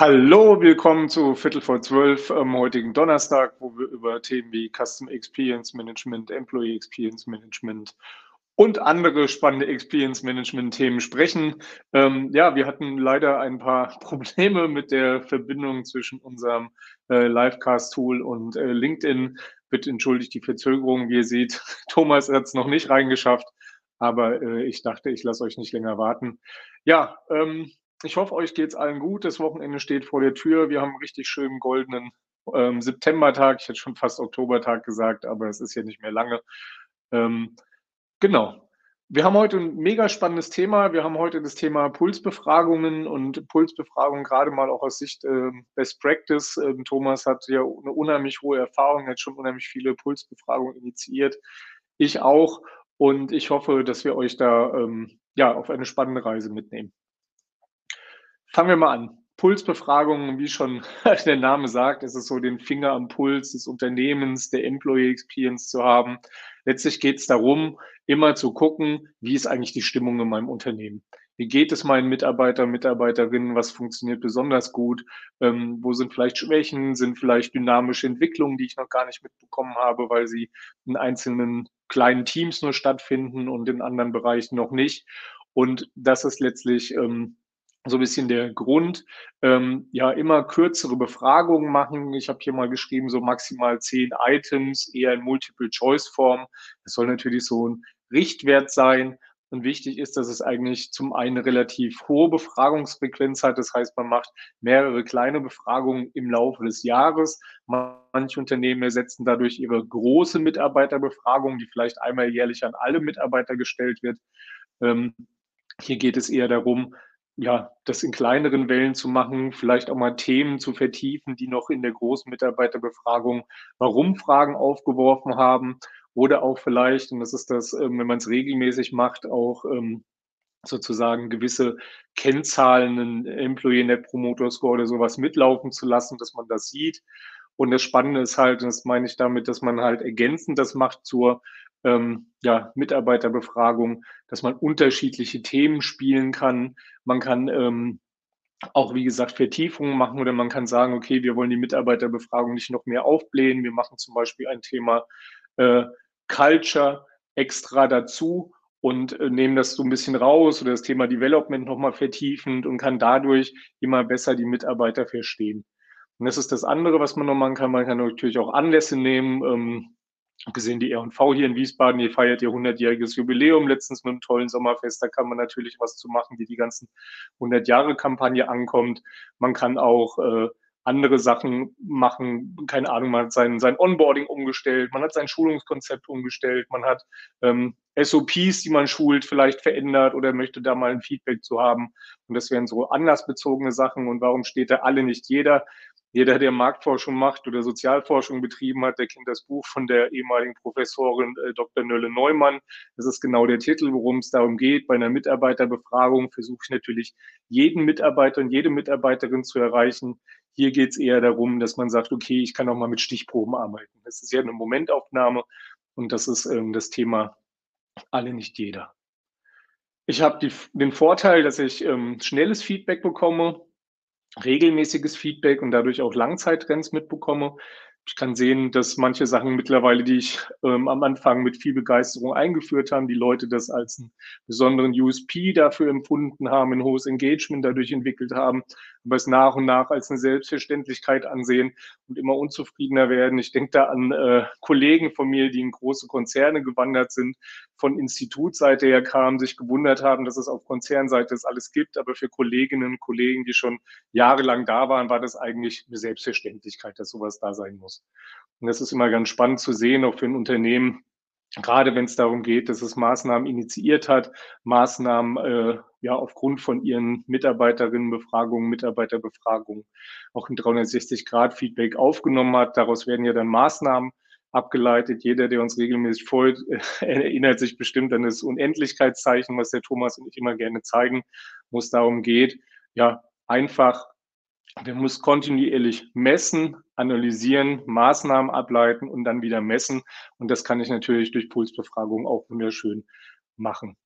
Hallo, willkommen zu Viertel vor zwölf am heutigen Donnerstag, wo wir über Themen wie Custom Experience Management, Employee Experience Management und andere spannende Experience Management Themen sprechen. Ähm, ja, wir hatten leider ein paar Probleme mit der Verbindung zwischen unserem äh, Livecast-Tool und äh, LinkedIn. Bitte entschuldigt die Verzögerung. Wie ihr seht, Thomas hat es noch nicht reingeschafft, aber äh, ich dachte, ich lasse euch nicht länger warten. Ja, ähm, ich hoffe, euch geht es allen gut. Das Wochenende steht vor der Tür. Wir haben einen richtig schönen goldenen ähm, Septembertag. Ich hätte schon fast Oktobertag gesagt, aber es ist ja nicht mehr lange. Ähm, genau. Wir haben heute ein mega spannendes Thema. Wir haben heute das Thema Pulsbefragungen und Pulsbefragungen gerade mal auch aus Sicht äh, Best Practice. Ähm, Thomas hat ja eine unheimlich hohe Erfahrung, hat schon unheimlich viele Pulsbefragungen initiiert. Ich auch. Und ich hoffe, dass wir euch da ähm, ja, auf eine spannende Reise mitnehmen. Fangen wir mal an. Pulsbefragungen, wie schon der Name sagt, ist es so, den Finger am Puls des Unternehmens, der Employee Experience zu haben. Letztlich geht es darum, immer zu gucken, wie ist eigentlich die Stimmung in meinem Unternehmen. Wie geht es meinen Mitarbeitern, Mitarbeiterinnen? Was funktioniert besonders gut? Ähm, wo sind vielleicht Schwächen? Sind vielleicht dynamische Entwicklungen, die ich noch gar nicht mitbekommen habe, weil sie in einzelnen kleinen Teams nur stattfinden und in anderen Bereichen noch nicht? Und das ist letztlich ähm, so ein bisschen der Grund. Ähm, ja, immer kürzere Befragungen machen. Ich habe hier mal geschrieben, so maximal zehn Items, eher in Multiple-Choice-Form. Das soll natürlich so ein Richtwert sein. Und wichtig ist, dass es eigentlich zum einen relativ hohe Befragungsfrequenz hat. Das heißt, man macht mehrere kleine Befragungen im Laufe des Jahres. Manche Unternehmen ersetzen dadurch ihre große Mitarbeiterbefragung, die vielleicht einmal jährlich an alle Mitarbeiter gestellt wird. Ähm, hier geht es eher darum, ja, das in kleineren Wellen zu machen, vielleicht auch mal Themen zu vertiefen, die noch in der großen Mitarbeiterbefragung Warum-Fragen aufgeworfen haben oder auch vielleicht, und das ist das, ähm, wenn man es regelmäßig macht, auch ähm, sozusagen gewisse Kennzahlen, einen Employee Net Promoter Score oder sowas mitlaufen zu lassen, dass man das sieht. Und das Spannende ist halt, und das meine ich damit, dass man halt ergänzend das macht zur ähm, ja, Mitarbeiterbefragung, dass man unterschiedliche Themen spielen kann. Man kann ähm, auch, wie gesagt, Vertiefungen machen oder man kann sagen, okay, wir wollen die Mitarbeiterbefragung nicht noch mehr aufblähen. Wir machen zum Beispiel ein Thema äh, Culture extra dazu und äh, nehmen das so ein bisschen raus oder das Thema Development nochmal vertiefend und kann dadurch immer besser die Mitarbeiter verstehen. Und das ist das andere, was man noch machen kann. Man kann natürlich auch Anlässe nehmen. Ähm, gesehen, die R&V hier in Wiesbaden, die feiert ihr 100-jähriges Jubiläum letztens mit einem tollen Sommerfest. Da kann man natürlich was zu machen, wie die ganzen 100-Jahre-Kampagne ankommt. Man kann auch äh, andere Sachen machen. Keine Ahnung, man hat sein, sein Onboarding umgestellt, man hat sein Schulungskonzept umgestellt, man hat ähm, SOPs, die man schult, vielleicht verändert oder möchte da mal ein Feedback zu haben. Und das wären so anlassbezogene Sachen. Und warum steht da alle nicht jeder? Jeder, der Marktforschung macht oder Sozialforschung betrieben hat, der kennt das Buch von der ehemaligen Professorin äh, Dr. Nölle Neumann. Das ist genau der Titel, worum es darum geht. Bei einer Mitarbeiterbefragung versuche ich natürlich, jeden Mitarbeiter und jede Mitarbeiterin zu erreichen. Hier geht es eher darum, dass man sagt, okay, ich kann auch mal mit Stichproben arbeiten. Das ist ja eine Momentaufnahme und das ist ähm, das Thema alle, nicht jeder. Ich habe den Vorteil, dass ich ähm, schnelles Feedback bekomme regelmäßiges Feedback und dadurch auch Langzeittrends mitbekomme. Ich kann sehen, dass manche Sachen mittlerweile, die ich ähm, am Anfang mit viel Begeisterung eingeführt haben, die Leute das als einen besonderen USP dafür empfunden haben, ein hohes Engagement dadurch entwickelt haben, aber es nach und nach als eine Selbstverständlichkeit ansehen und immer unzufriedener werden. Ich denke da an äh, Kollegen von mir, die in große Konzerne gewandert sind, von Institutseite her kamen, sich gewundert haben, dass es auf Konzernseite das alles gibt, aber für Kolleginnen und Kollegen, die schon jahrelang da waren, war das eigentlich eine Selbstverständlichkeit, dass sowas da sein muss. Und das ist immer ganz spannend zu sehen, auch für ein Unternehmen, gerade wenn es darum geht, dass es Maßnahmen initiiert hat, Maßnahmen äh, ja aufgrund von ihren Mitarbeiterinnenbefragungen, Mitarbeiterbefragungen auch ein 360-Grad-Feedback aufgenommen hat. Daraus werden ja dann Maßnahmen abgeleitet. Jeder, der uns regelmäßig folgt, erinnert sich bestimmt an das Unendlichkeitszeichen, was der Thomas und ich immer gerne zeigen, wo es darum geht, ja, einfach wir müssen kontinuierlich messen, analysieren, Maßnahmen ableiten und dann wieder messen. Und das kann ich natürlich durch Pulsbefragung auch wunderschön machen.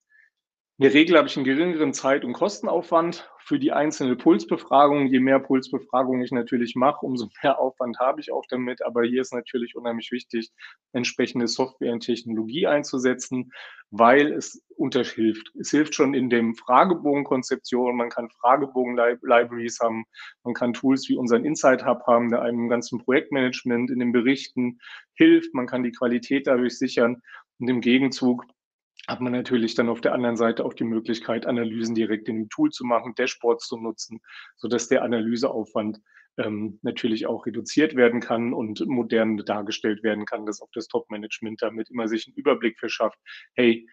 In der Regel habe ich einen geringeren Zeit und Kostenaufwand für die einzelne Pulsbefragung. Je mehr Pulsbefragungen ich natürlich mache, umso mehr Aufwand habe ich auch damit. Aber hier ist natürlich unheimlich wichtig, entsprechende Software und Technologie einzusetzen, weil es unterhilft. Es hilft schon in dem Fragebogenkonzeption. Man kann Fragebogen-Libraries haben. Man kann Tools wie unseren Insight Hub haben, der einem ganzen Projektmanagement in den Berichten hilft. Man kann die Qualität dadurch sichern. Und im Gegenzug hat man natürlich dann auf der anderen Seite auch die Möglichkeit, Analysen direkt in dem Tool zu machen, Dashboards zu nutzen, sodass der Analyseaufwand ähm, natürlich auch reduziert werden kann und modern dargestellt werden kann, dass auch das Top-Management damit immer sich einen Überblick verschafft, hey,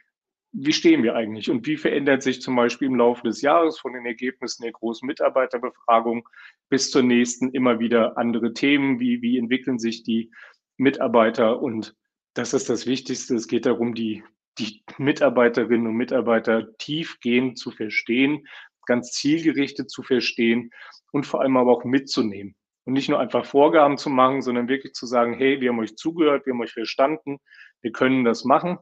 wie stehen wir eigentlich und wie verändert sich zum Beispiel im Laufe des Jahres von den Ergebnissen der großen Mitarbeiterbefragung bis zur nächsten immer wieder andere Themen, wie, wie entwickeln sich die Mitarbeiter? Und das ist das Wichtigste. Es geht darum, die, die Mitarbeiterinnen und Mitarbeiter tiefgehend zu verstehen, ganz zielgerichtet zu verstehen und vor allem aber auch mitzunehmen. Und nicht nur einfach Vorgaben zu machen, sondern wirklich zu sagen, hey, wir haben euch zugehört, wir haben euch verstanden, wir können das machen,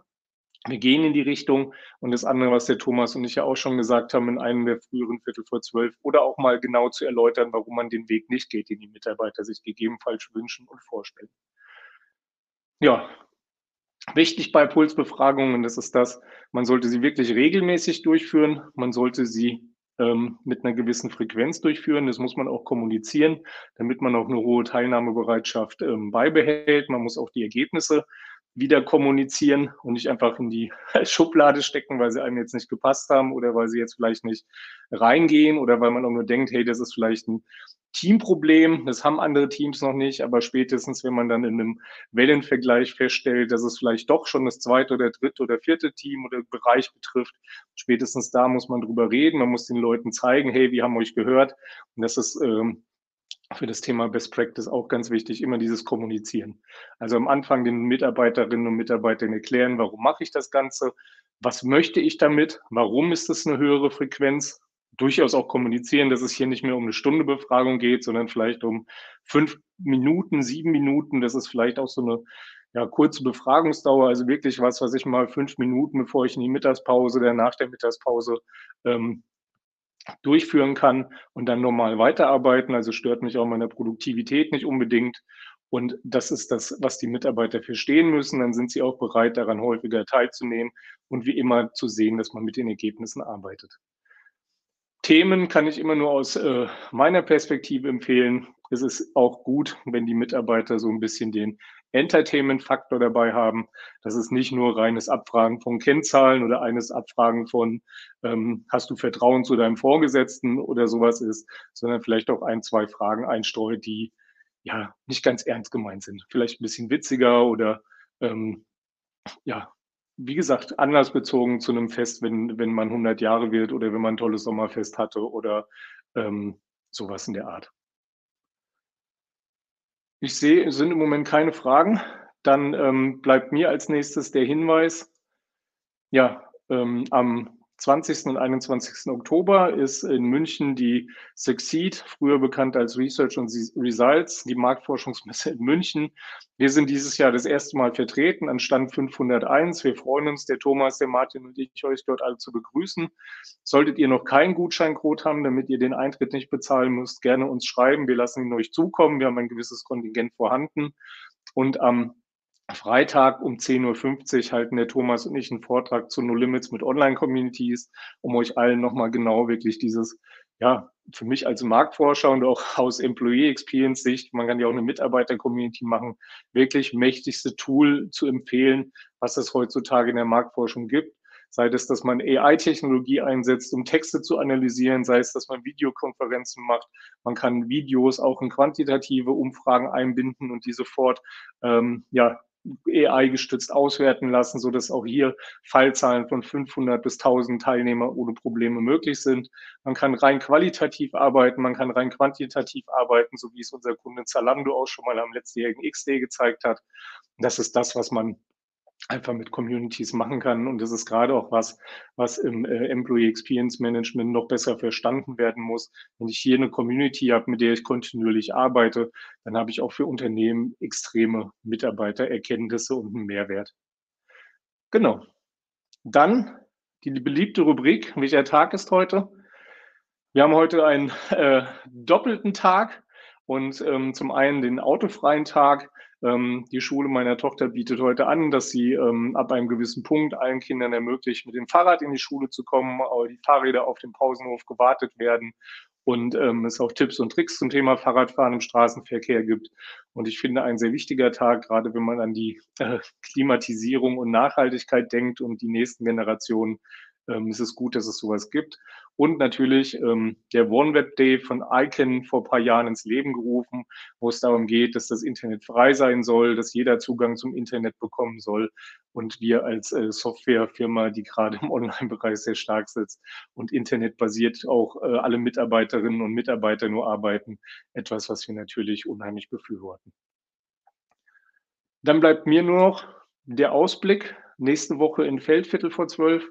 wir gehen in die Richtung. Und das andere, was der Thomas und ich ja auch schon gesagt haben, in einem der früheren Viertel vor zwölf, oder auch mal genau zu erläutern, warum man den Weg nicht geht, den die Mitarbeiter sich gegebenenfalls wünschen und vorstellen. Ja, Wichtig bei Pulsbefragungen, das ist das, man sollte sie wirklich regelmäßig durchführen. Man sollte sie ähm, mit einer gewissen Frequenz durchführen. Das muss man auch kommunizieren, damit man auch eine hohe Teilnahmebereitschaft ähm, beibehält. Man muss auch die Ergebnisse wieder kommunizieren und nicht einfach in die Schublade stecken, weil sie einem jetzt nicht gepasst haben oder weil sie jetzt vielleicht nicht reingehen oder weil man auch nur denkt, hey, das ist vielleicht ein Teamproblem, das haben andere Teams noch nicht, aber spätestens, wenn man dann in einem Wellenvergleich feststellt, dass es vielleicht doch schon das zweite oder dritte oder vierte Team oder Bereich betrifft, spätestens da muss man drüber reden, man muss den Leuten zeigen, hey, wir haben euch gehört. Und das ist ähm, für das Thema Best Practice auch ganz wichtig, immer dieses Kommunizieren. Also am Anfang den Mitarbeiterinnen und Mitarbeitern erklären, warum mache ich das Ganze, was möchte ich damit, warum ist es eine höhere Frequenz, durchaus auch kommunizieren, dass es hier nicht mehr um eine Stunde Befragung geht, sondern vielleicht um fünf Minuten, sieben Minuten, das ist vielleicht auch so eine ja, kurze Befragungsdauer, also wirklich was, was ich mal fünf Minuten, bevor ich in die Mittagspause oder nach der Mittagspause ähm, durchführen kann und dann normal weiterarbeiten. Also stört mich auch meine Produktivität nicht unbedingt. Und das ist das, was die Mitarbeiter verstehen müssen. Dann sind sie auch bereit, daran häufiger teilzunehmen und wie immer zu sehen, dass man mit den Ergebnissen arbeitet. Themen kann ich immer nur aus äh, meiner Perspektive empfehlen. Es ist auch gut, wenn die Mitarbeiter so ein bisschen den Entertainment-Faktor dabei haben. Das ist nicht nur reines Abfragen von Kennzahlen oder eines Abfragen von, ähm, hast du Vertrauen zu deinem Vorgesetzten oder sowas ist, sondern vielleicht auch ein, zwei Fragen einstreut, die ja nicht ganz ernst gemeint sind. Vielleicht ein bisschen witziger oder ähm, ja, wie gesagt, anlassbezogen zu einem Fest, wenn, wenn man 100 Jahre wird oder wenn man ein tolles Sommerfest hatte oder ähm, sowas in der Art. Ich sehe, es sind im Moment keine Fragen. Dann ähm, bleibt mir als nächstes der Hinweis, ja, ähm, am 20. und 21. Oktober ist in München die Succeed, früher bekannt als Research und Results, die Marktforschungsmesse in München. Wir sind dieses Jahr das erste Mal vertreten an Stand 501. Wir freuen uns, der Thomas, der Martin und ich, euch dort alle zu begrüßen. Solltet ihr noch keinen Gutscheincode haben, damit ihr den Eintritt nicht bezahlen müsst, gerne uns schreiben. Wir lassen ihn euch zukommen. Wir haben ein gewisses Kontingent vorhanden. Und am Freitag um 10.50 Uhr halten der Thomas und ich einen Vortrag zu No Limits mit Online-Communities, um euch allen nochmal genau wirklich dieses, ja, für mich als Marktforscher und auch aus Employee Experience Sicht, man kann ja auch eine Mitarbeiter-Community machen, wirklich mächtigste Tool zu empfehlen, was es heutzutage in der Marktforschung gibt. Sei es, dass man AI-Technologie einsetzt, um Texte zu analysieren, sei es, dass man Videokonferenzen macht. Man kann Videos auch in quantitative Umfragen einbinden und die sofort ähm, ja, AI gestützt auswerten lassen, so dass auch hier Fallzahlen von 500 bis 1000 Teilnehmer ohne Probleme möglich sind. Man kann rein qualitativ arbeiten, man kann rein quantitativ arbeiten, so wie es unser Kunde Zalando auch schon mal am letztjährigen X-Day gezeigt hat. Das ist das, was man einfach mit Communities machen kann. Und das ist gerade auch was, was im äh, Employee Experience Management noch besser verstanden werden muss. Wenn ich hier eine Community habe, mit der ich kontinuierlich arbeite, dann habe ich auch für Unternehmen extreme Mitarbeitererkenntnisse und einen Mehrwert. Genau. Dann die beliebte Rubrik, welcher Tag ist heute? Wir haben heute einen äh, doppelten Tag und ähm, zum einen den autofreien Tag. Ähm, die Schule meiner Tochter bietet heute an, dass sie ähm, ab einem gewissen Punkt allen Kindern ermöglicht, mit dem Fahrrad in die Schule zu kommen, aber die Fahrräder auf dem Pausenhof gewartet werden und ähm, es auch Tipps und Tricks zum Thema Fahrradfahren im Straßenverkehr gibt. Und ich finde ein sehr wichtiger Tag, gerade wenn man an die äh, Klimatisierung und Nachhaltigkeit denkt und die nächsten Generationen ähm, es ist gut, dass es sowas gibt. Und natürlich ähm, der OneWeb Day von ICANN vor ein paar Jahren ins Leben gerufen, wo es darum geht, dass das Internet frei sein soll, dass jeder Zugang zum Internet bekommen soll. Und wir als äh, Softwarefirma, die gerade im Online-Bereich sehr stark sitzt und internetbasiert auch äh, alle Mitarbeiterinnen und Mitarbeiter nur arbeiten, etwas, was wir natürlich unheimlich befürworten. Dann bleibt mir nur noch der Ausblick nächste Woche in Feldviertel vor zwölf.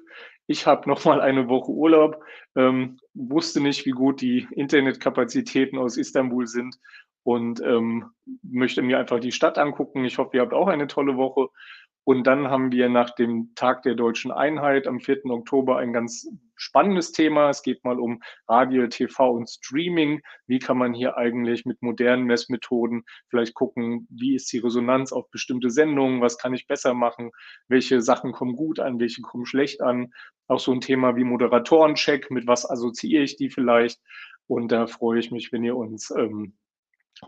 Ich habe noch mal eine Woche Urlaub, ähm, wusste nicht, wie gut die Internetkapazitäten aus Istanbul sind und ähm, möchte mir einfach die Stadt angucken. Ich hoffe, ihr habt auch eine tolle Woche und dann haben wir nach dem Tag der deutschen Einheit am 4. Oktober ein ganz spannendes Thema. Es geht mal um Radio, TV und Streaming. Wie kann man hier eigentlich mit modernen Messmethoden vielleicht gucken, wie ist die Resonanz auf bestimmte Sendungen? Was kann ich besser machen? Welche Sachen kommen gut an? Welche kommen schlecht an? Auch so ein Thema wie Moderatorencheck. Mit was assoziiere ich die vielleicht? Und da freue ich mich, wenn ihr uns ähm,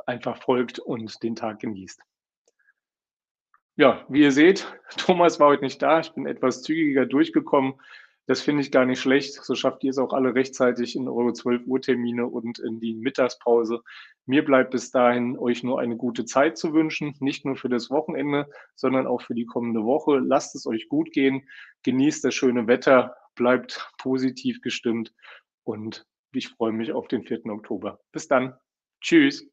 einfach folgt und den Tag genießt. Ja, wie ihr seht, Thomas war heute nicht da. Ich bin etwas zügiger durchgekommen. Das finde ich gar nicht schlecht. So schafft ihr es auch alle rechtzeitig in eure 12 Uhr Termine und in die Mittagspause. Mir bleibt bis dahin, euch nur eine gute Zeit zu wünschen. Nicht nur für das Wochenende, sondern auch für die kommende Woche. Lasst es euch gut gehen. Genießt das schöne Wetter. Bleibt positiv gestimmt. Und ich freue mich auf den 4. Oktober. Bis dann. Tschüss.